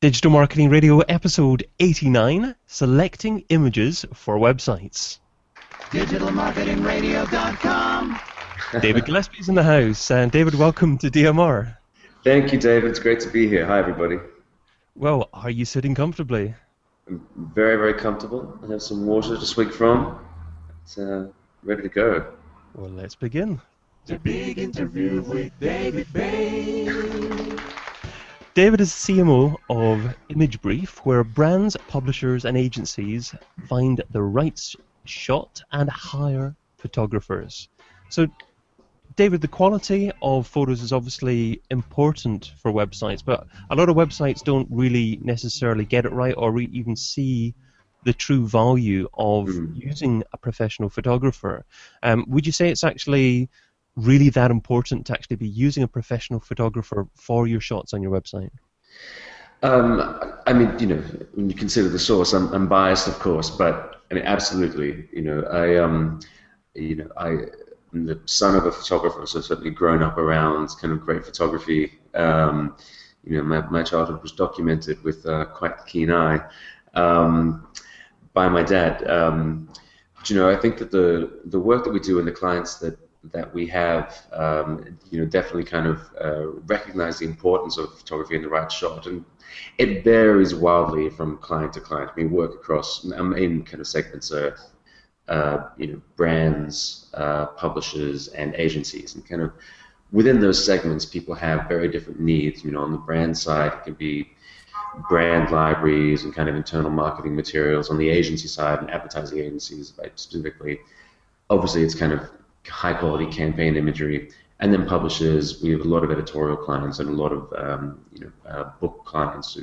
Digital Marketing Radio, episode 89 Selecting Images for Websites. DigitalMarketingRadio.com. David Gillespie's in the house. And David, welcome to DMR. Thank you, David. It's great to be here. Hi, everybody. Well, are you sitting comfortably? I'm very, very comfortable. I have some water to swig from. It's uh, ready to go. Well, let's begin. The big interview with David Bay. David is CMO of Image Brief, where brands, publishers, and agencies find the right shot and hire photographers. So, David, the quality of photos is obviously important for websites, but a lot of websites don't really necessarily get it right or re- even see the true value of Mhm. using a professional photographer. Um, would you say it's actually really that important to actually be using a professional photographer for your shots on your website? Um, I mean, you know, when you consider the source, I'm, I'm biased, of course, but I mean, absolutely. You know, I, um, you know, I, am the son of a photographer, so certainly grown up around kind of great photography. Um, you know, my, my childhood was documented with uh, quite a keen eye um, by my dad. Um, but, you know, I think that the the work that we do and the clients that that we have, um, you know, definitely kind of uh, recognize the importance of photography in the right shot, and it varies wildly from client to client. We work across main kind of segments are, uh, you know, brands, uh, publishers, and agencies, and kind of within those segments, people have very different needs. You know, on the brand side, it can be brand libraries and kind of internal marketing materials. On the agency side, and advertising agencies, specifically, obviously, it's kind of high quality campaign imagery. And then publishers, we have a lot of editorial clients and a lot of um, you know uh, book clients, who,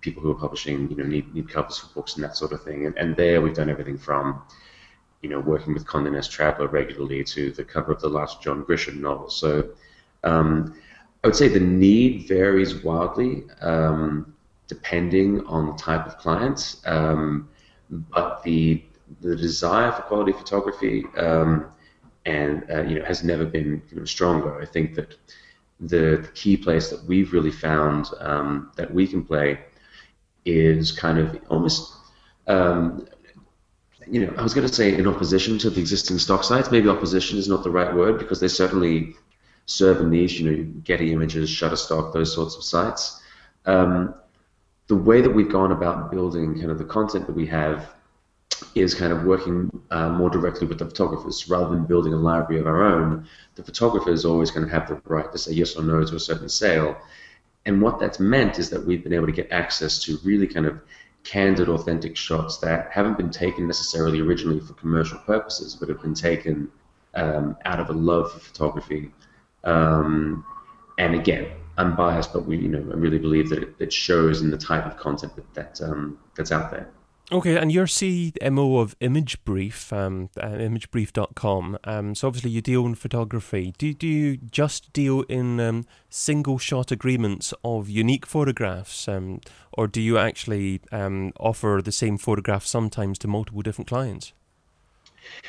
people who are publishing you know need, need covers for books and that sort of thing. And, and there we've done everything from you know working with Condé Nast Traveler regularly to the cover of the last John Grisham novel. So um, I would say the need varies wildly um, depending on the type of client, um, but the the desire for quality photography um, and uh, you know has never been you know, stronger. I think that the, the key place that we've really found um, that we can play is kind of almost um, you know I was going to say in opposition to the existing stock sites. Maybe opposition is not the right word because they certainly serve a niche. You know, Getty Images, Shutterstock, those sorts of sites. Um, the way that we've gone about building kind of the content that we have is kind of working uh, more directly with the photographers rather than building a library of our own. The photographer is always going to have the right to say yes or no to a certain sale. And what that's meant is that we've been able to get access to really kind of candid, authentic shots that haven't been taken necessarily originally for commercial purposes, but have been taken um, out of a love for photography. Um, and again, I'm biased, but we, you know, I really believe that it, it shows in the type of content that, that um, that's out there. Okay, and you're CMO of Image Brief, um, uh, imagebrief.com. Um, so obviously you deal in photography. Do, do you just deal in um, single shot agreements of unique photographs, um, or do you actually um, offer the same photograph sometimes to multiple different clients?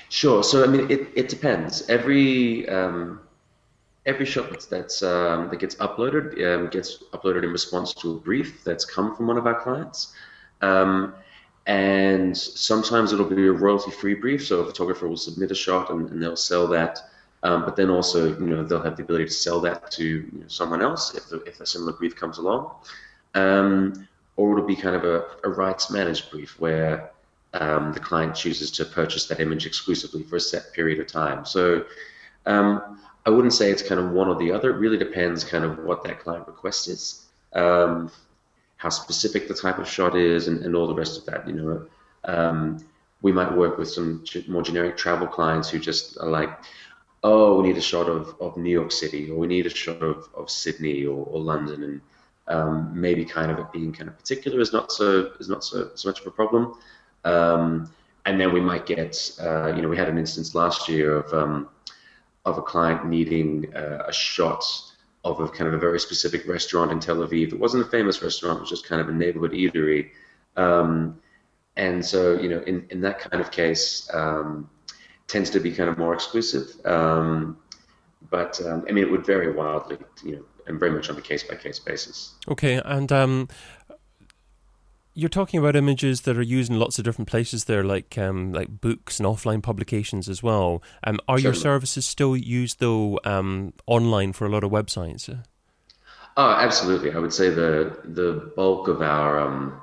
Sure. So I mean, it, it depends. Every um, every shot that's, that's um, that gets uploaded gets uploaded in response to a brief that's come from one of our clients. Um, and sometimes it'll be a royalty-free brief, so a photographer will submit a shot and, and they'll sell that. Um, but then also, you know, they'll have the ability to sell that to you know, someone else if, if a similar brief comes along. Um, or it'll be kind of a, a rights managed brief where um, the client chooses to purchase that image exclusively for a set period of time. So um, I wouldn't say it's kind of one or the other. It really depends kind of what that client request is, um, how specific the type of shot is, and, and all the rest of that. You know, um, we might work with some more generic travel clients who just are like, oh, we need a shot of, of New York City, or we need a shot of, of Sydney or, or London, and um, maybe kind of it being kind of particular is not so is not so, so much of a problem. Um, and then we might get, uh, you know, we had an instance last year of um, of a client needing uh, a shot of a kind of a very specific restaurant in Tel Aviv. It wasn't a famous restaurant; it was just kind of a neighborhood eatery. Um, and so, you know, in, in that kind of case, um, tends to be kind of more exclusive. Um, but um, I mean, it would vary wildly, you know, and very much on a case by case basis. Okay, and um, you're talking about images that are used in lots of different places there, like um, like books and offline publications as well. Um, are your services still used though um, online for a lot of websites? Oh, absolutely. I would say the the bulk of our um,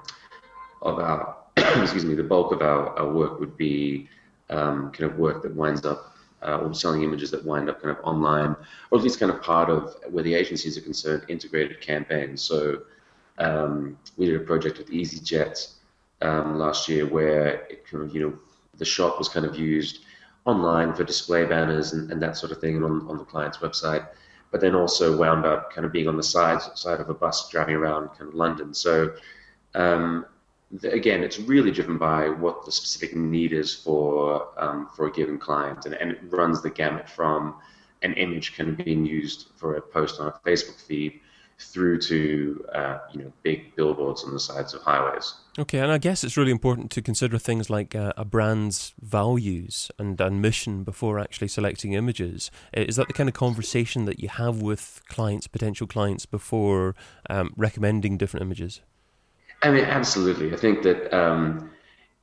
of our excuse me, the bulk of our, our work would be um, kind of work that winds up uh, or selling images that wind up kind of online, or at least kind of part of where the agencies are concerned, integrated campaigns. So um, we did a project with EasyJet um, last year where it you know, the shop was kind of used online for display banners and, and that sort of thing on, on the client's website, but then also wound up kind of being on the side side of a bus driving around kind of London. So um, again, it's really driven by what the specific need is for um, for a given client, and, and it runs the gamut from an image kind of being used for a post on a Facebook feed through to uh, you know big billboards on the sides of highways. Okay, and I guess it's really important to consider things like uh, a brand's values and, and mission before actually selecting images. Is that the kind of conversation that you have with clients, potential clients, before um, recommending different images? I mean, absolutely. I think that um,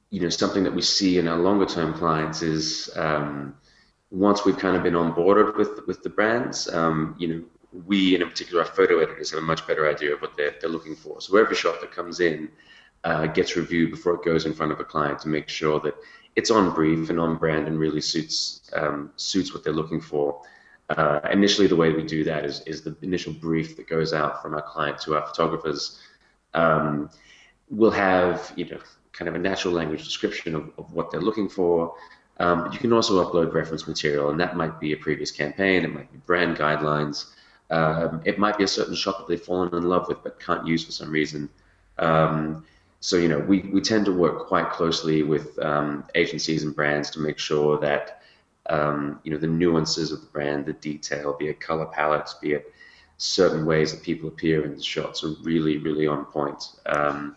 you know something that we see in our longer term clients is um, once we've kind of been onboarded with with the brands, um, you know, we in particular, our photo editors have a much better idea of what they're, they're looking for. So every shot that comes in uh, gets reviewed before it goes in front of a client to make sure that it's on brief and on brand and really suits um, suits what they're looking for. Uh, initially, the way we do that is is the initial brief that goes out from our client to our photographers. Um, will have you know kind of a natural language description of, of what they're looking for. Um, but you can also upload reference material, and that might be a previous campaign, it might be brand guidelines, um, it might be a certain shot that they've fallen in love with but can't use for some reason. Um, so you know, we, we tend to work quite closely with um, agencies and brands to make sure that um, you know the nuances of the brand, the detail, be it color palettes, be it certain ways that people appear in the shots, are really really on point. Um,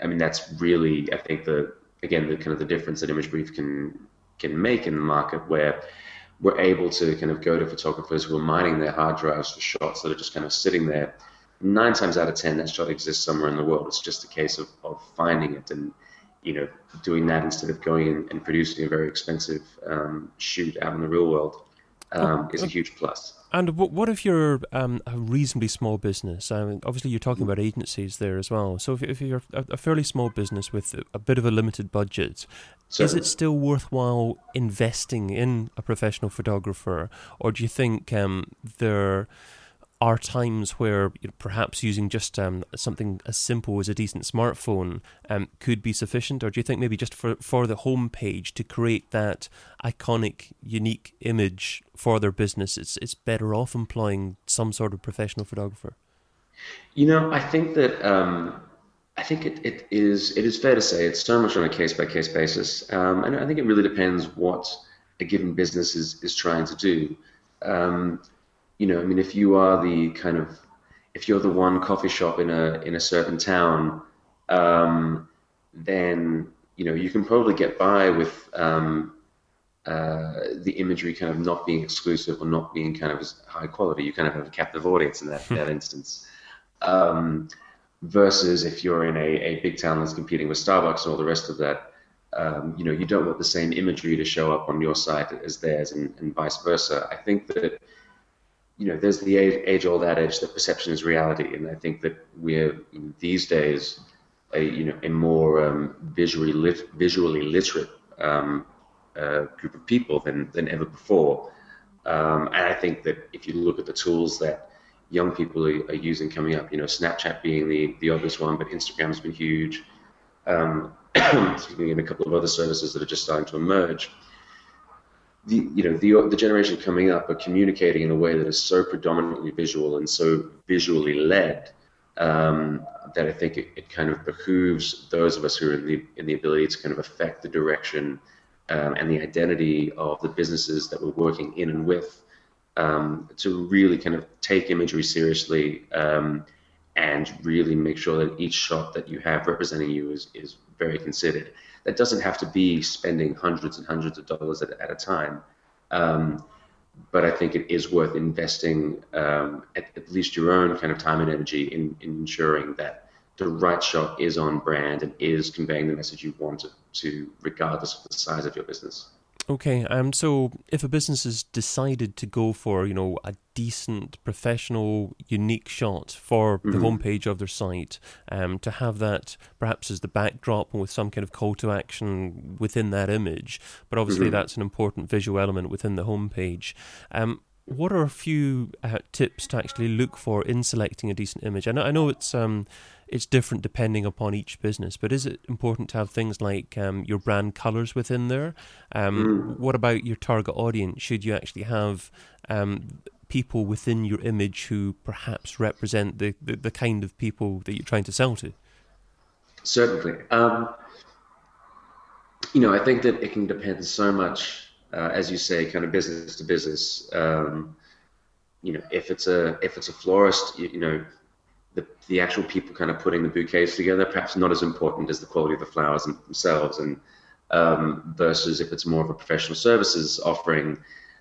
I mean, that's really, I think, the again the kind of the difference that Image Brief can can make in the market, where we're able to kind of go to photographers who are mining their hard drives for shots that are just kind of sitting there. Nine times out of ten, that shot exists somewhere in the world. It's just a case of, of finding it and you know doing that instead of going in and producing a very expensive um, shoot out in the real world um, is a huge plus. And what if you're um, a reasonably small business? I mean, obviously, you're talking about agencies there as well. So, if, if you're a, fairly small business with a bit of a limited budget, Certainly. is it still worthwhile investing in a professional photographer, or do you think um, there are times where you know, perhaps using just um, something as simple as a decent smartphone um, could be sufficient, or do you think maybe just for for the homepage to create that iconic, unique image for their business, it's it's better off employing some sort of professional photographer? You know, I think that um, I think it, it is it is fair to say it's so much on a case by case basis, um, and I think it really depends what a given business is is trying to do. You know, I mean, if you are the kind of, if you're the one coffee shop in a in a certain town, um, then you know you can probably get by with um, uh, the imagery kind of not being exclusive or not being kind of as high quality. You kind of have a captive audience in that that instance. Um, versus if you're in a, a big town that's competing with Starbucks and all the rest of that, um, you know, you don't want the same imagery to show up on your site as theirs, and, and vice versa. I think that you know, there's the age-old adage that perception is reality, and I think that we're these days a you know a more um, visually lit, visually literate um, uh, group of people than than ever before. Um, and I think that if you look at the tools that young people are, are, using coming up, you know, Snapchat being the the obvious one, but Instagram's been huge. Um, and a couple of other services that are just starting to emerge the you know the the generation coming up are communicating in a way that is so predominantly visual and so visually led um, that I think it, it, kind of behooves those of us who are in the in the ability to kind of affect the direction um, and the identity of the businesses that we're working in and with um, to really kind of take imagery seriously um, and really make sure that each shot that you have representing you is is very considered that doesn't have to be spending hundreds and hundreds of dollars at, at a time. Um, but I think it is worth investing um, at, at, least your own kind of time and energy in, in ensuring that the right shot is on brand and is conveying the message you want it to, regardless of the size of your business. Okay, um, so if a business has decided to go for, you know, a decent, professional, unique shot for mm-hmm. the homepage of their site, um, to have that perhaps as the backdrop with some kind of call to action within that image, but obviously mm-hmm. that's an important visual element within the homepage. Um, what are a few uh, tips to actually look for in selecting a decent image? I know, I know it's um, it's different depending upon each business. But is it important to have things like um, your brand colors within there? Um, mm. What about your target audience? Should you actually have um, people within your image who perhaps represent the, the, the, kind of people that you're trying to sell to? Certainly. Um, you know, I think that it can depend so much, uh, as you say, kind of business to business. Um, you know, if it's a if it's a florist, you, you know, the, the actual people kind of putting the bouquets together, perhaps not as important as the quality of the flowers themselves. And um, versus if it's more of a professional services offering,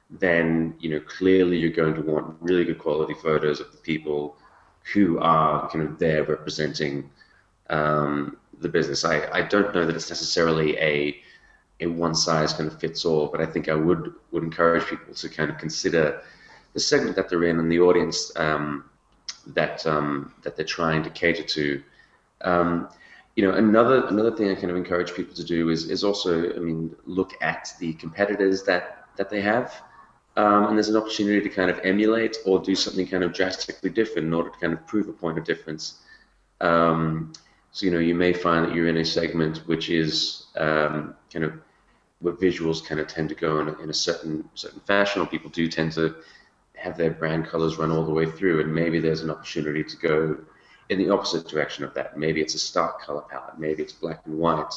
then you know clearly you're going to want really good quality photos of the people who are kind of there representing um, the business. I, I don't know that it's necessarily a a one size kind of fits all, but I think I would would encourage people to kind of consider the segment that they're in and the audience um, that um, that they're trying to cater to. Um, you know, another another thing I kind of encourage people to do is is also, I mean, look at the competitors that that they have, um, and there's an opportunity to kind of emulate or do something kind of drastically different in order to kind of prove a point of difference. Um, so you know, you may find that you're in a segment which is um, kind of where visuals kind of tend to go in a, in a certain certain fashion, or people do tend to have their brand colors run all the way through, and maybe there's an opportunity to go in the opposite direction of that. Maybe it's a stark color palette, maybe it's black and white,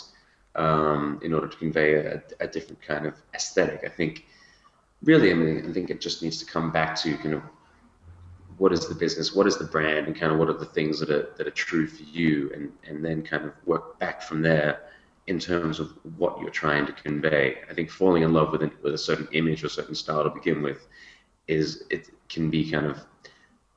um, in order to convey a, a, different kind of aesthetic. I think, really, I mean, I think it just needs to come back to kind of what is the business, what is the brand, and kind of what are the things that are that are true for you, and and then kind of work back from there in terms of what you're trying to convey. I think falling in love with, a, with a certain image or certain style to begin with is it can be kind of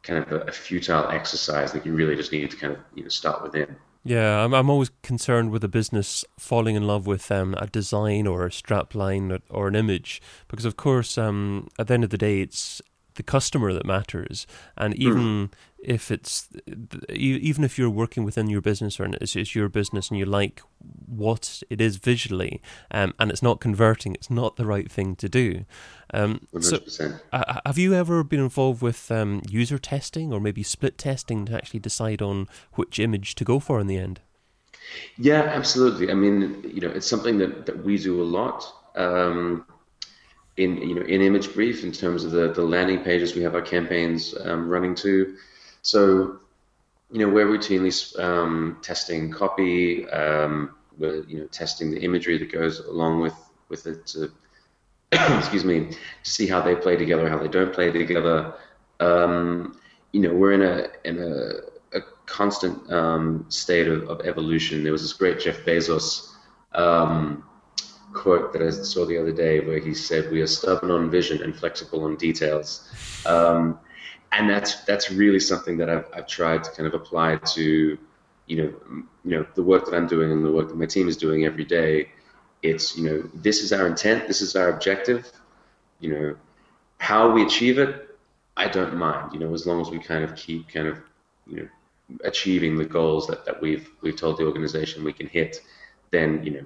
kind of a, futile exercise that you really just need to kind of you know start within. Yeah, I'm I'm always concerned with a business falling in love with um, a design or a strapline or, or an image because, of course, um, at the end of the day, it's the customer that matters. And hmm. even mm. If it's even if you're working within your business or it's, it's your business and you like what it is visually, um, and it's not converting, it's not the right thing to do. Um, 100%. So, uh, have you ever been involved with um, user testing or maybe split testing to actually decide on which image to go for in the end? Yeah, absolutely. I mean, you know, it's something that, that we do a lot. Um, in you know in image brief in terms of the, the landing pages we have our campaigns um, running to so you know we're routinely um, testing copy um, we're you know testing the imagery that goes along with with it to excuse me to see how they play together how they don't play together. Um, you know we're in a in a, a constant um, state of, of evolution. There was this great Jeff Bezos um, quote that I saw the other day where he said, "We are stubborn on vision and flexible on details," um, and that's that's really something that I've I've tried to kind of apply to, you know, you know, the work that I'm doing and the work that my team is doing every day. It's you know, this is our intent, this is our objective, you know, how we achieve it, I don't mind, you know, as long as we kind of keep kind of, you know, achieving the goals that, that we've we've told the organization we can hit, then you know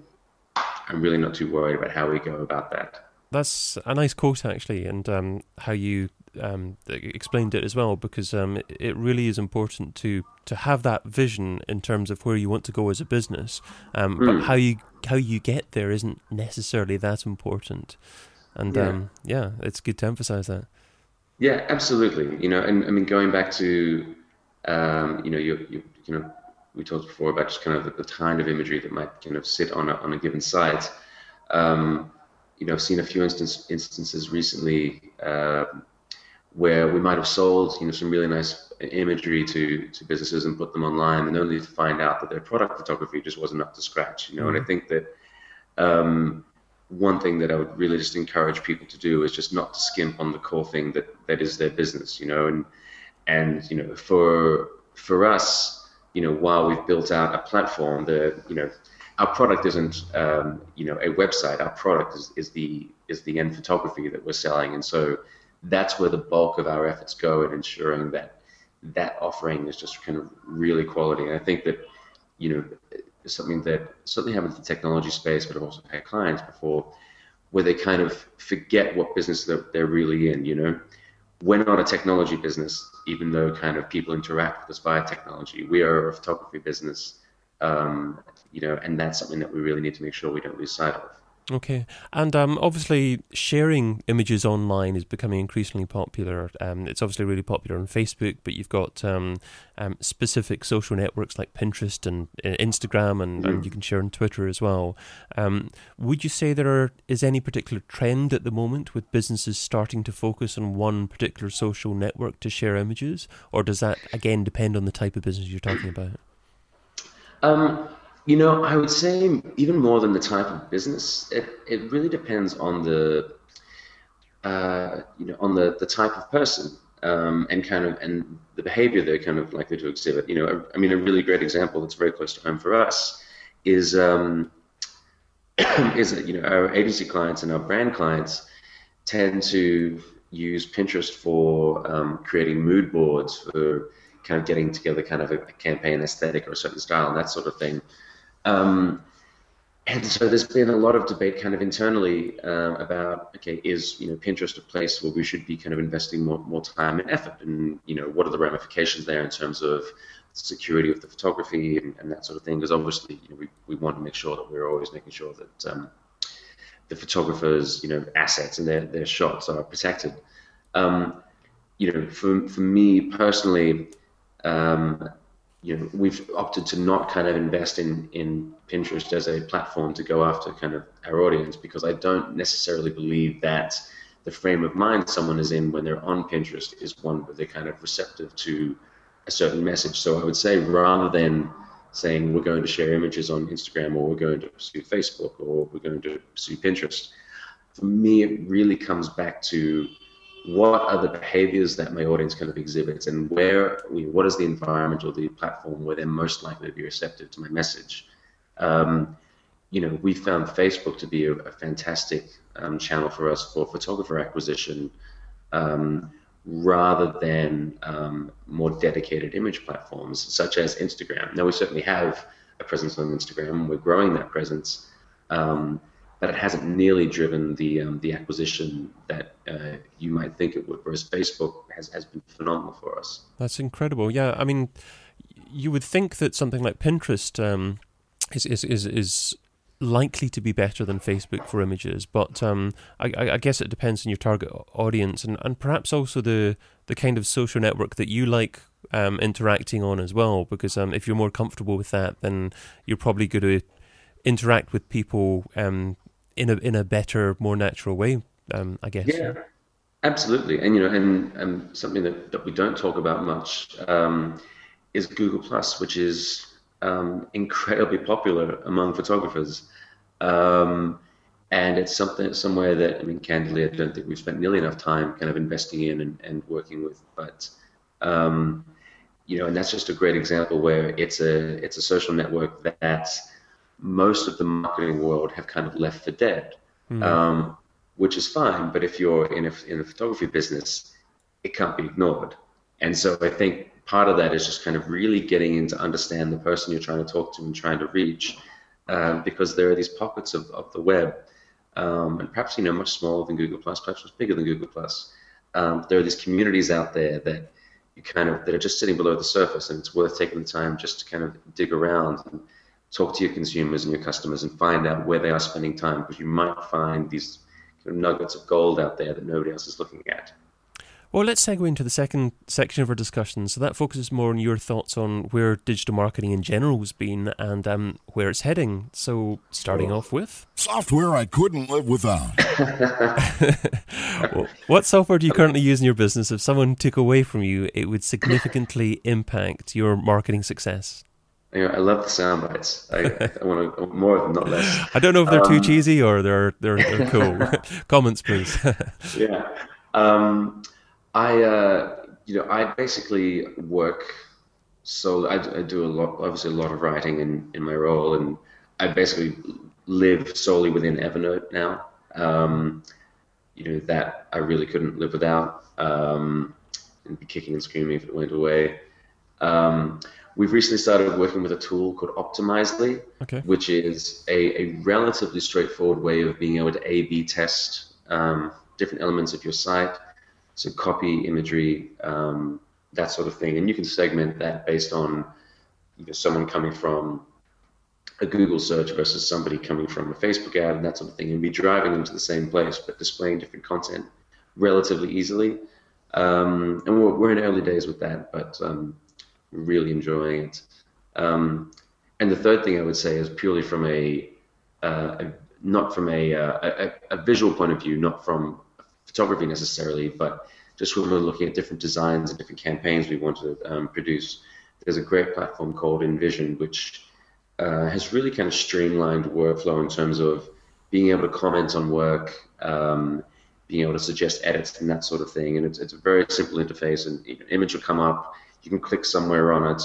I'm really not too worried about how we go about that. That's a nice quote, actually, and um, how you um, explained it as well, because um, it really is important to to have that vision in terms of where you want to go as a business. Mm. But hmm. how you how you get there isn't necessarily that important. And yeah. Um, yeah, it's good to emphasize that. Yeah, absolutely. You know, and I mean, going back to um, you know, you, you you know we talked before about just kind of the, the, kind of imagery that might kind of sit on a, on a given site. Um, you know, I've seen a few instance, instances recently uh, where we might have sold, you know, some really nice imagery to, to businesses and put them online, and only to find out that their product photography just wasn't up to scratch. You know, and I mm-hmm. think that um, one thing that I would really just encourage people to do is just not to skimp on the core thing that that is their business. You know, and and you know, for for us you know, while we've built out a platform, the you know, our product isn't um, you know a website. Our product is, is the is the end photography that we're selling, and so that's where the bulk of our efforts go in ensuring that that offering is just kind of really quality. And I think that you know something that certainly happened in the technology space, but I've also had clients before where they kind of forget what business they're, they're really in. You know, we're not a technology business, even though kind of people interact with us via technology. We are a photography business, um, you know, and that's something that we really need to make sure we don't lose sight of. Okay, and um, obviously sharing images online is becoming increasingly popular. Um, it's obviously really popular on Facebook, but you've got um, um specific social networks like Pinterest and uh, Instagram, and, mm. and, you can share on Twitter as well. Um, would you say there are, is any particular trend at the moment with businesses starting to focus on one particular social network to share images, or does that again depend on the type of business you're talking about? Um, you know, I would say even more than the type of business, it, it really depends on the uh, you know on the, the type of person um, and kind of and the behavior they're kind of likely to exhibit. You know, I, mean, a really great example that's very close to home for us is um, is that you know our agency clients and our brand clients tend to use Pinterest for um, creating mood boards for kind of getting together kind of a, a campaign aesthetic or a certain style and that sort of thing. Um, and so there's been a lot of debate kind of internally um, about okay is you know Pinterest a place where we should be kind of investing more, more time and effort? And you know what are the ramifications there in terms of security of the photography and, and that sort of thing? Because obviously you know, we, we want to make sure that we're always making sure that um, the photographers you know assets and their, their shots are protected. Um, you know for, for me personally um, you know, we've opted to not kind of invest in, in Pinterest as a platform to go after kind of our audience because I don't necessarily believe that the frame of mind someone is in when they're on Pinterest is one where they're kind of receptive to a certain message. So I would say rather than saying we're going to share images on Instagram or we're going to pursue Facebook or we're going to pursue Pinterest, for me it really comes back to what are the behaviors that my audience kind of exhibits and where what is the environment or the platform where they're most likely to be receptive to my message? Um, you know we found facebook to be a, a fantastic um, channel for us for photographer acquisition um, rather than um, more dedicated image platforms such as instagram. Now we certainly have a presence on instagram. We're growing that presence. Um, but it hasn't nearly driven the um, the acquisition that uh, you might think it would. Whereas Facebook has, has been phenomenal for us. That's incredible. Yeah, I mean, you would think that something like Pinterest um, is, is is is likely to be better than Facebook for images, but um, I, I, guess it depends on your target audience and, and perhaps also the the kind of social network that you like um, interacting on as well. Because um, if you're more comfortable with that, then you're probably going to interact with people um, in a in a better, more natural way. Um, I guess. Yeah, absolutely. And you know, and, and something that, that we don't talk about much um, is Google Plus, which is um, incredibly popular among photographers. Um, and it's something somewhere that I mean, candidly, I don't think we've spent nearly enough time kind of investing in and, and working with. But um, you know, and that's just a great example where it's a it's a social network that's most of the marketing world have kind of left for dead, mm. um, which is fine. But if you're in a, in the photography business, it can't be ignored. And so I think part of that is just kind of really getting in to understand the person you're trying to talk to and trying to reach, um, because there are these pockets of, of the web, um, and perhaps you know much smaller than Google Plus, perhaps much bigger than Google Plus. Um, there are these communities out there that you kind of that are just sitting below the surface, and it's worth taking the time just to kind of dig around and talk to your consumers and your customers and find out where they are spending time because you might find these kind of nuggets of gold out there that nobody else is looking at. Well, let's segue into the second section of our discussion. So that focuses more on your thoughts on where digital marketing in general has been and um, where it's heading. So, starting off with software I couldn't live without. well, what software do you currently use in your business? If someone took away from you, it would significantly impact your marketing success. Anyway, I love the sound bites. I, I want, to, more of them, not less. I don't know if they're um, too cheesy or they're they're, they're cool. Comments, please. yeah, um, I uh, you know I basically work so I, I, do a lot, obviously a lot of writing in, in my role, and I basically live solely within Evernote now. Um, you know that I really couldn't live without, um, and be kicking and screaming if it went away. Um, we've recently started working with a tool called Optimizely, okay. which is a, a, relatively straightforward way of being able to A/B test um, different elements of your site, so copy, imagery, um, that sort of thing, and you can segment that based on you know, someone coming from a Google search versus somebody coming from a Facebook ad and that sort of thing, and be driving them to the same place, but displaying different content relatively easily. Um, and we're, we're in early days with that, but um, really enjoying it. Um, and the third thing I would say is purely from a, uh, a not from a, uh, a, a visual point of view, not from photography necessarily, but just when we're looking at different designs and different campaigns we want to um, produce. There's a great platform called InVision, which uh, has really kind of streamlined workflow in terms of being able to comment on work, um, being able to suggest edits and that sort of thing. And it's, it's a very simple interface, and an image will come up. You can click somewhere on it,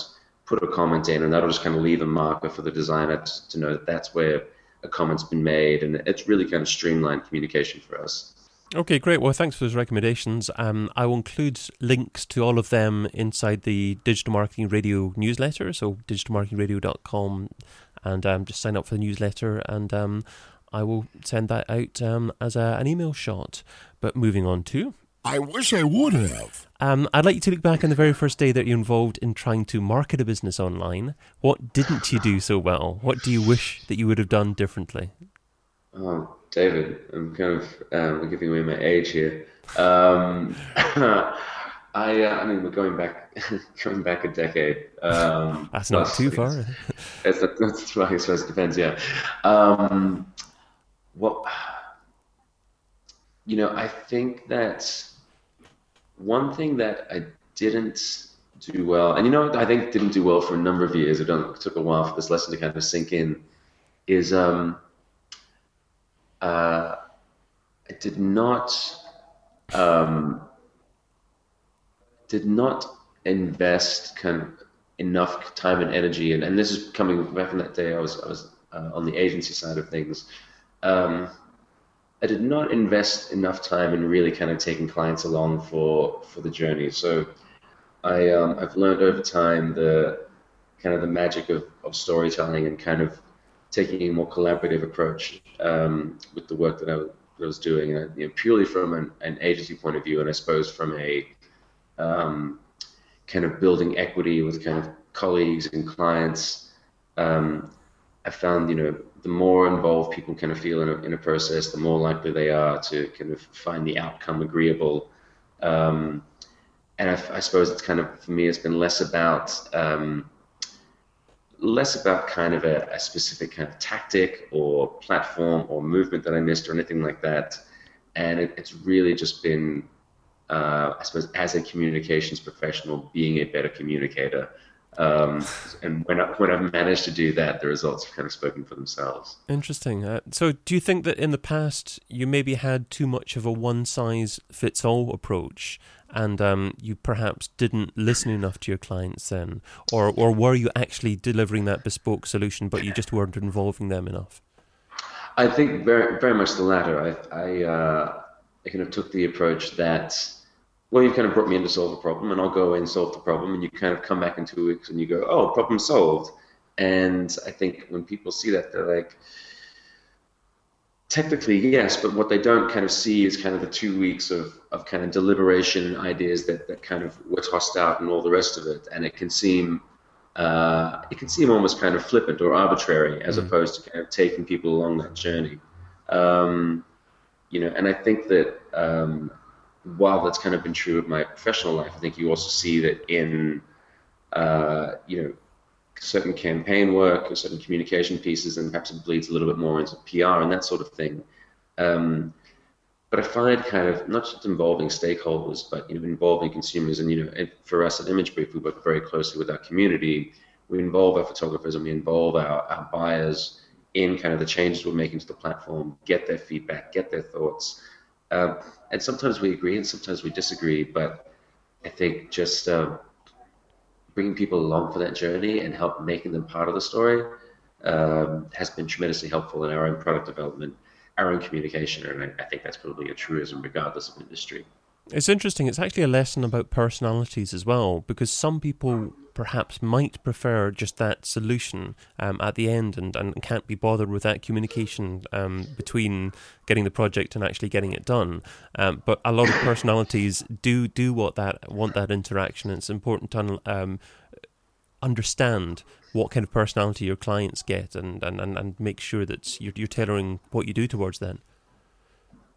put a comment in, and that'll just kind of leave a marker for the designer to, to know that that's where a comment's been made. And it's really kind of streamlined communication for us. Okay, great. Well, thanks for those recommendations. Um, I will include links to all of them inside the Digital Marketing Radio newsletter. So, digitalmarketingradio.com, and um, just sign up for the newsletter, and um, I will send that out um, as a, an email shot. But moving on to. I wish I would have. Um, I'd like you to look back on the very first day that you're involved in trying to market a business online. What didn't you do so well? What do you wish that you would have done differently? Oh, David, I'm kind of um, giving away my age here. Um, I, uh, I mean, we're going back, going back a decade. Um, that's not too far. It's, not, that's well, I suppose it depends. Yeah. Um, well, you know, I think that one thing that I didn't do well, and you know, I think didn't do well for a number of years. It took a while for this lesson to kind of sink in. Is um, uh, I did not um, did not invest kind of enough time and energy, and, and this is coming back from that day I was I was uh, on the agency side of things. Um, I did not invest enough time in really kind of taking clients along for for the journey. So I um, I've learned over time the kind of the magic of, of storytelling and kind of taking a more collaborative approach um, with the work that I, was doing, and you know, purely from an, an, agency point of view, and I suppose from a um, kind of building equity with kind of colleagues and clients. Um, I found, you know, the more involved people kind of feel in a, in a process, the more likely they are to kind of find the outcome agreeable. Um, and I, I, suppose it's kind of for me, it's been less about um, less about kind of a, a, specific kind of tactic or platform or movement that I missed or anything like that. And it, it's really just been, uh, I suppose, as a communications professional, being a better communicator. Um, and when, I, when I've managed to do that, the results have kind of spoken for themselves. Interesting. Uh, so, do you think that in the past you maybe had too much of a one size fits all approach and um, you perhaps didn't listen enough to your clients then, or or were you actually delivering that bespoke solution, but you just weren't involving them enough? I think very very much the latter. I I, uh, I kind of took the approach that. Well, you kind of brought me in to solve a problem, and I'll go and solve the problem, and you kind of come back in two weeks, and you go, "Oh, problem solved." And I think when people see that, they're like, technically yes, but what they don't kind of see is kind of the two weeks of, of kind of deliberation ideas that, that kind of were tossed out and all the rest of it. And it can seem uh, it can seem almost kind of flippant or arbitrary as mm. opposed to kind of taking people along that journey. Um, you know, and I think that um, while that's kind of been true of my professional life, I think you also see that in uh, you know certain campaign work or certain communication pieces, and perhaps it bleeds a little bit more into PR and that sort of thing. Um, but I find kind of not just involving stakeholders, but you know, involving consumers. And you know, for us at Image Brief, we work very closely with our community. We involve our photographers and we involve our, our buyers in kind of the changes we're making to the platform, get their feedback, get their thoughts. Uh, and sometimes we agree and sometimes we disagree, but I think just uh, bringing people along for that journey and help making them part of the story um, has been tremendously helpful in our own product development, our own communication, and I, I think that's probably a truism regardless of industry. It's interesting. It's actually a lesson about personalities as well, because some people perhaps might prefer just that solution um, at the end and, and can't be bothered with that communication um, between getting the project and actually getting it done. Um, but a lot of personalities do do what that want that interaction. It's important to um, understand what kind of personality your clients get and, and, and, and make sure that you're, you're tailoring what you do towards them.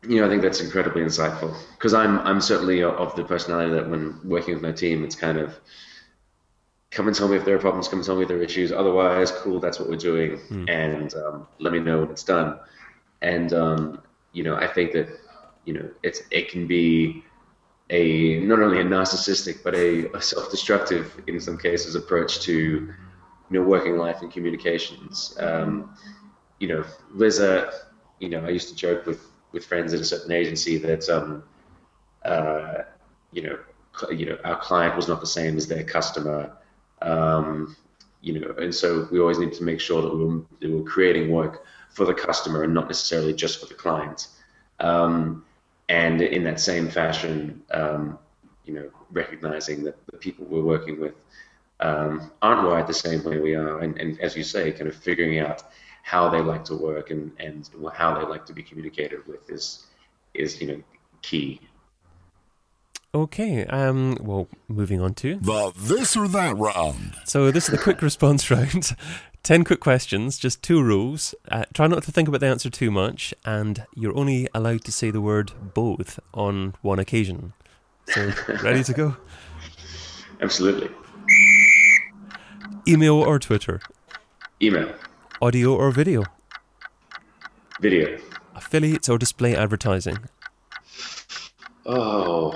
You know, I think that's incredibly insightful because I'm I'm certainly of the personality that when working with my team, it's kind of come and tell me if there are problems, come and tell me if there are issues. Otherwise, cool, that's what we're doing, mm. and um, let me know when it's done. And um, you know, I think that you know it's it can be a not only a narcissistic but a, a self-destructive in some cases approach to you know working life and communications. Um, you know, there's a you know I used to joke with with friends at a certain agency that um, uh, you know you know our client was not the same as their customer. Um, you know, and so we always need to make sure that we were, we were creating work for the customer and not necessarily just for the client. Um, and in that same fashion, um, you know, recognizing that the people we're working with um, aren't wired the same way we are, and, and as you say, kind of figuring out how they like to work and, and how they like to be communicated with is is you know key. Okay, um, well, moving on to the this or that round. So this is the quick response round. 10 quick questions, just two rules. Uh, try not to think about the answer too much, and you're only allowed to say the word both on one occasion. So, ready to go? Absolutely. Email or Twitter? Email. Audio or video? Video. Affiliates or display advertising? Oh.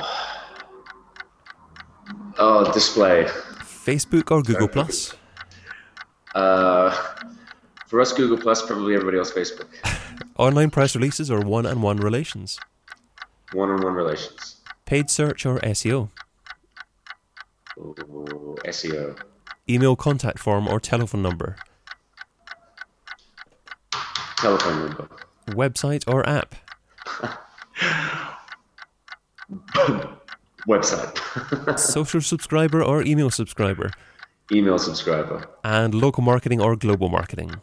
Oh, display. Facebook or Google Plus? Uh, for us, Google Plus, probably everybody else, Facebook. Online press releases or one-on-one relations? One-on-one relations. Paid search or SEO? Ooh, SEO. Email contact form or telephone number? Telephone number. Website or app? Website. Social subscriber or email subscriber? email subscriber. And local marketing or global marketing?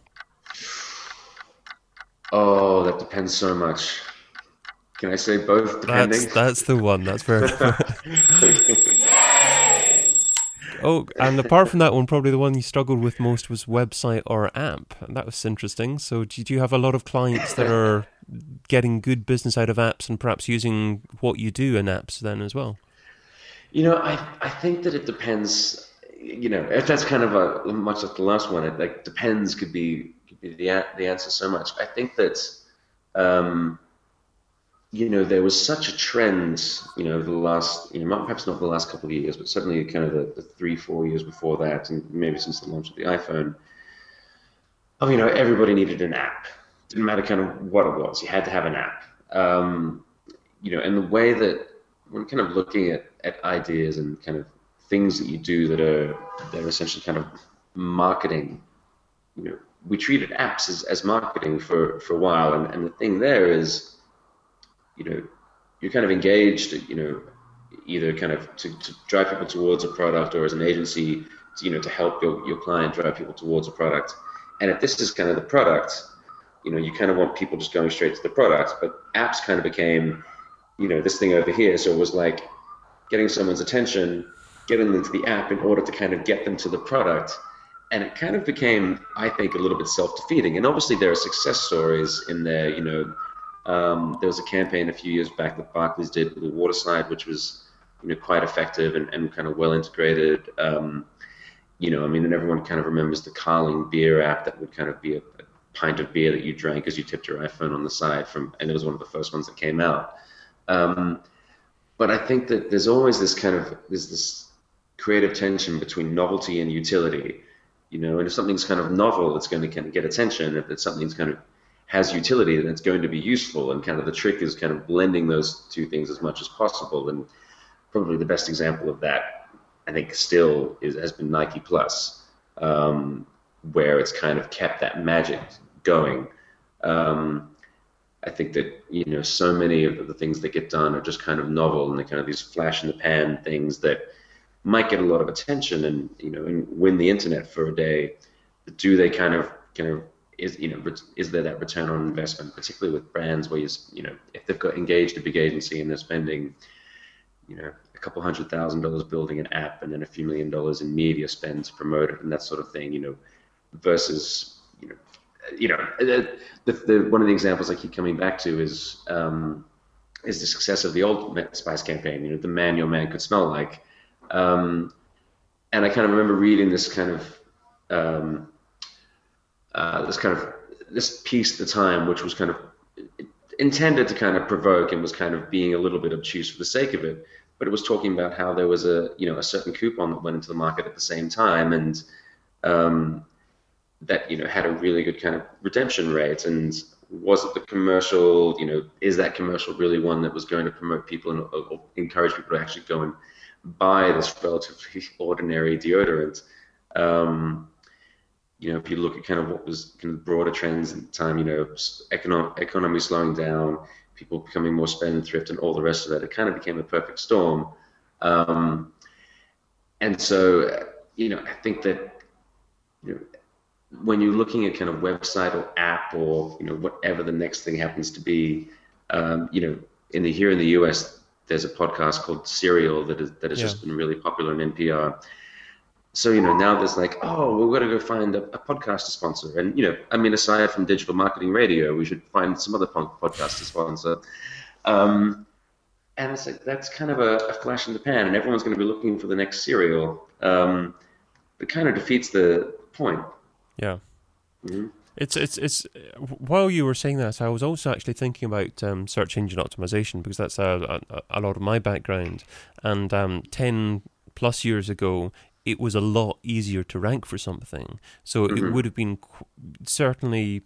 Oh, that depends so much. Can I say both depending? That's, that's the one. That's very. oh, and apart from that one, probably the one you struggled with most was website or app. And that was interesting. So, do you have a lot of clients that are getting good business out of apps and perhaps using what you do in apps then as well? You know, I, I think that it depends you know, if that's kind of a much like the last one, it like depends could be could be the the answer so much. I think that um, you know there was such a trend, you know, the last you know perhaps not the last couple of years, but certainly kind of the, the three four years before that, and maybe since the launch of the iPhone. Oh, you know, everybody needed an app. Didn't matter kind of what it was, you had to have an app. Um, you know, and the way that we're kind of looking at, at ideas and kind of things that you do that are they're essentially kind of marketing. You know, we treated apps as, as marketing for, for a while, and, and the thing there is, you know, you're kind of engaged, you know, either kind of to, to drive people towards a product or as an agency, to, you know, to help your, your client drive people towards a product. And if this is kind of the product, you know, you kind of want people just going straight to the product, but apps kind of became, you know, this thing over here. So it was like getting someone's attention getting them to the app in order to kind of get them to the product. And it kind of became, I think, a little bit self-defeating. And obviously, there are success stories in there. You know, um, there was a campaign a few years back that Barclays did with the water slide, which was, you know, quite effective and, and kind of well integrated. Um, you know, I mean, and everyone kind of remembers the Carling beer app that would kind of be a, a pint of beer that you drank as you tipped your iPhone on the side from, and it was one of the first ones that came out. Um, but I think that there's always this kind of there's this creative tension between novelty and utility. You know, and if something's kind of novel, it's going to kind of get attention. If it's something's kind of has utility, then it's going to be useful. And kind of the trick is kind of blending those two things as much as possible. And probably the best example of that I think still is, has been Nike Plus, um, where it's kind of kept that magic going. Um, I think that you know so many of the things that get done are just kind of novel and they're kind of these flash in the pan things that might get a lot of attention and you know and win the internet for a day. Do they kind of kind of is you know is there that return on investment, particularly with brands where you you know if they've got engaged a big agency and they're spending you know a couple hundred thousand dollars building an app and then a few million dollars in media spend to promote it and that sort of thing, you know, versus you know the, the, one of the examples I keep coming back to is um, is the success of the old Spice campaign. You know, the man your man could smell like. Um, and I kind of remember reading this kind of um, uh, this kind of this piece at the time, which was kind of intended to kind of provoke and was kind of being a little bit obtuse for the sake of it. But it was talking about how there was a you know a certain coupon that went into the market at the same time, and um, that you know had a really good kind of redemption rate? And was it the commercial you know is that commercial really one that was going to promote people and or encourage people to actually go and buy this relatively ordinary deodorant? Um, you know if you look at kind of what was kind of broader trends at the time you know economic economy slowing down people becoming more spendthrift and all the rest of that it kind of became a perfect storm. Um, and so you know i think that you know when you're looking at kind of website or app or you know whatever the next thing happens to be, um, you know, in the here in the US, there's a podcast called Serial that is, that has yeah. just been really popular in NPR. So you know now there's like, oh, we're going to go find a, a, podcast to sponsor, and you know, I mean, aside from digital marketing radio, we should find some other podcast to sponsor. Um, and it's like that's kind of a, a, flash in the pan, and everyone's going to be looking for the next serial. Um, it kind of defeats the point. Yeah. Mm-hmm. It's it's it's while you were saying that, I was also actually thinking about um, search engine optimization because that's a, a, a lot of my background. And um, ten plus years ago, it was a lot easier to rank for something. So mm-hmm. it would have been qu- certainly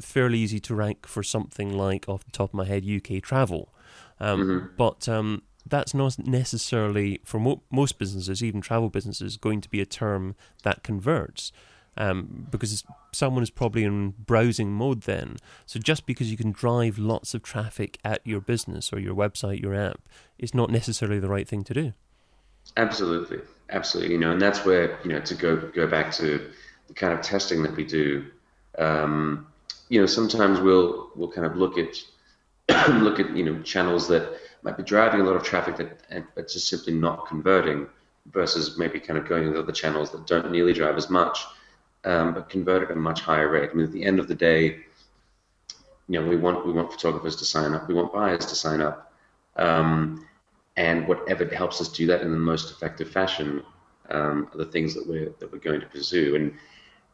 fairly easy to rank for something like, off the top of my head, UK travel. Um, mm-hmm. But um, that's not necessarily for mo- most businesses, even travel businesses, going to be a term that converts um, because someone is probably in browsing mode then. So just because you can drive lots of traffic at your business or your website, your app, is not necessarily the right thing to do. Absolutely, absolutely. You know, and that's where you know to go go back to the kind of testing that we do. Um, you know, sometimes we'll we'll kind of look at look at you know channels that might be driving a lot of traffic that but just simply not converting versus maybe kind of going to other channels that don't nearly drive as much um, but convert at a much higher rate. I mean, at the end of the day, you know, we want we want photographers to sign up, we want buyers to sign up, um, and whatever helps us do that in the most effective fashion um, are the things that we're that we're going to pursue. And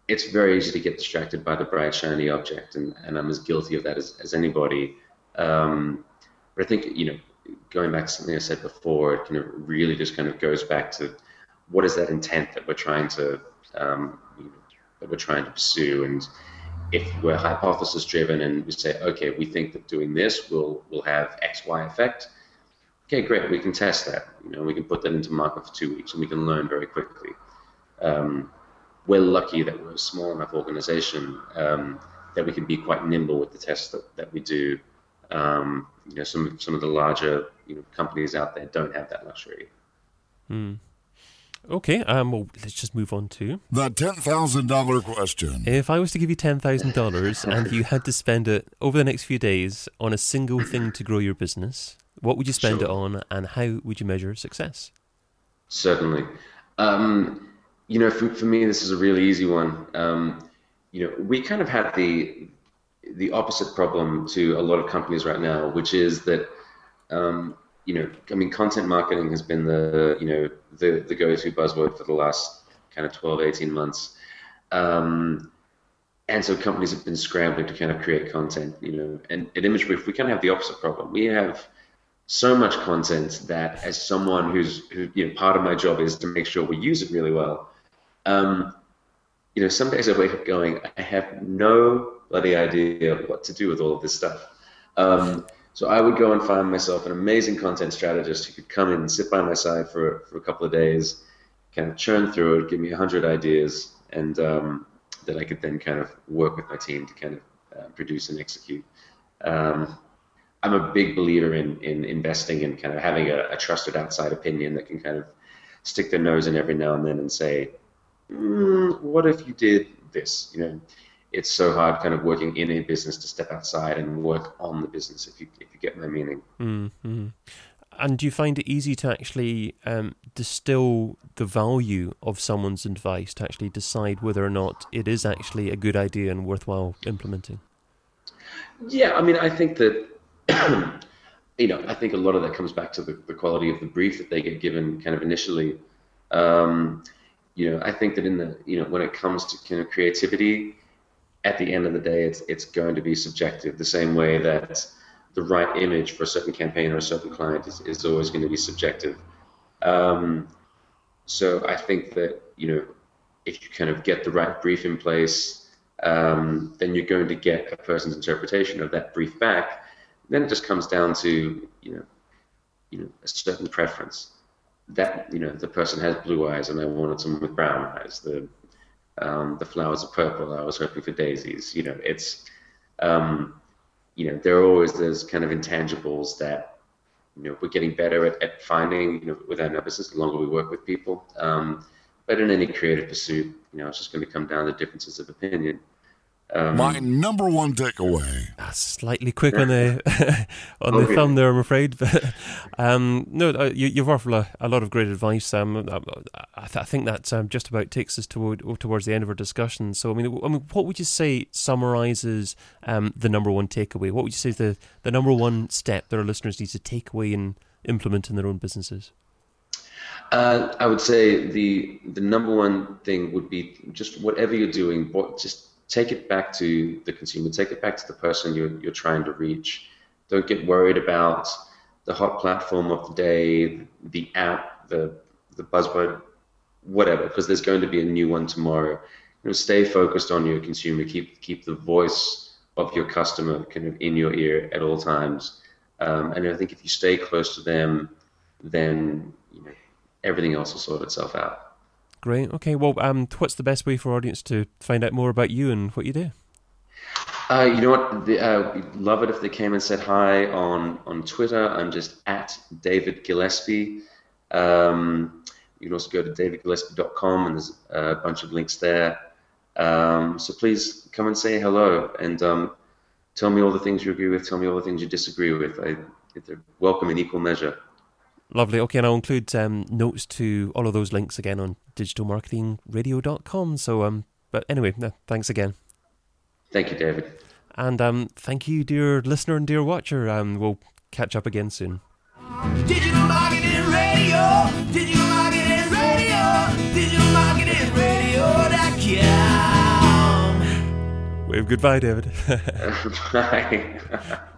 it's very easy to get distracted by the bright shiny object, and, and I'm as guilty of that as, as anybody. Um, but I think you know, going back to something I said before, it kind of really just kind of goes back to what is that intent that we're trying to um, that we're trying to pursue. And if we're hypothesis driven and we say, okay, we think that doing this will will have X, Y effect, okay, great, we can test that. You know, we can put that into market for two weeks and we can learn very quickly. Um, we're lucky that we're a small enough organization um, that we can be quite nimble with the tests that, that we do. Um, you know, some some of the larger you know, companies out there don't have that luxury. Mm. Okay, um, well, let's just move on to the ten thousand dollar question. If I was to give you ten thousand dollars and you had to spend it over the next few days on a single thing to grow your business, what would you spend sure. it on, and how would you measure success? Certainly, um, you know, for, for me, this is a really easy one. Um, you know, we kind of have the the opposite problem to a lot of companies right now, which is that um, you know, I mean, content marketing has been the, you know, the, the go-to buzzword for the last kind of 12, 18 months. Um, and so companies have been scrambling to kind of create content, you know, and at Image Brief, we kind of have the opposite problem. We have so much content that as someone who's, who, you know, part of my job is to make sure we use it really well. Um, you know, some days I wake up going, I have no bloody idea what to do with all of this stuff. Um, so I would go and find myself an amazing content strategist who could come in and sit by my side for, for a couple of days, kind of churn through it, give me a hundred ideas, and um, that I could then kind of work with my team to kind of uh, produce and execute. Um, I'm a big believer in in investing and kind of having a, a, trusted outside opinion that can kind of stick their nose in every now and then and say, mm, "What if you did this?" You know, it's so hard kind of working in a business to step outside and work on the business. If you if you get my meaning. Mm-hmm. And do you find it easy to actually um, distill the value of someone's advice to actually decide whether or not it is actually a good idea and worthwhile implementing? Yeah, I mean, I think that you know, I think a lot of that comes back to the, the quality of the brief that they get given, kind of initially. Um, you know, I think that in the you know when it comes to kind of creativity, at the end of the day, it's it's going to be subjective. The same way that the right image for a certain campaign or a certain client is, is always going to be subjective. Um, so I think that you know if you kind of get the right brief in place, um, then you're going to get a person's interpretation of that brief back. Then it just comes down to you know you know a certain preference. That you know the person has blue eyes and I wanted someone with brown eyes. The um, the flowers are purple. I was hoping for daisies. You know it's um, you know, there are always those kind of intangibles that, you know, we're getting better at, at finding, you know, with our business, the longer we work with people. Um, but in any creative pursuit, you know, it's just going to come down to differences of opinion. Um, My number one takeaway. Slightly quick on the on the thumb there, I'm afraid. But um, no, uh, you, have offered a, a, lot of great advice. Um, I, th- I, think that um, just about takes us toward, towards the end of our discussion. So, I mean, I mean, what would you say summarizes um, the number one takeaway? What would you say is the the number one step that our listeners need to take away and implement in their own businesses? Uh, I would say the the number one thing would be just whatever you're doing, just take it back to the consumer, take it back to the person you're, you're trying to reach. Don't get worried about the hot platform of the day, the app, the the buzzword, whatever, because there's going to be a new one tomorrow. You know, stay focused on your consumer. Keep keep the voice of your customer kind of in your ear at all times. Um, and I think if you stay close to them, then you know everything else will sort itself out. Great. Okay. Well, um, what's the best way for audience to find out more about you and what you do? Uh, you know what? The, uh, we'd love it if they came and said hi on on Twitter. I'm just at David Gillespie. Um, you can also go to davidgillespie.com and there's a bunch of links there. Um, so please come and say hello and um, tell me all the things you agree with. Tell me all the things you disagree with. I, they're welcome in equal measure. Lovely. Okay, and I'll include um, notes to all of those links again on digitalmarketingradio.com. So, um, but anyway, thanks again. Thank you, David. And um, thank you, dear listener and dear watcher. Um, we'll catch up again soon. Digital Marketing Radio, Digital Marketing Radio, Digital Marketing Radio.com. Wave goodbye, David. Bye.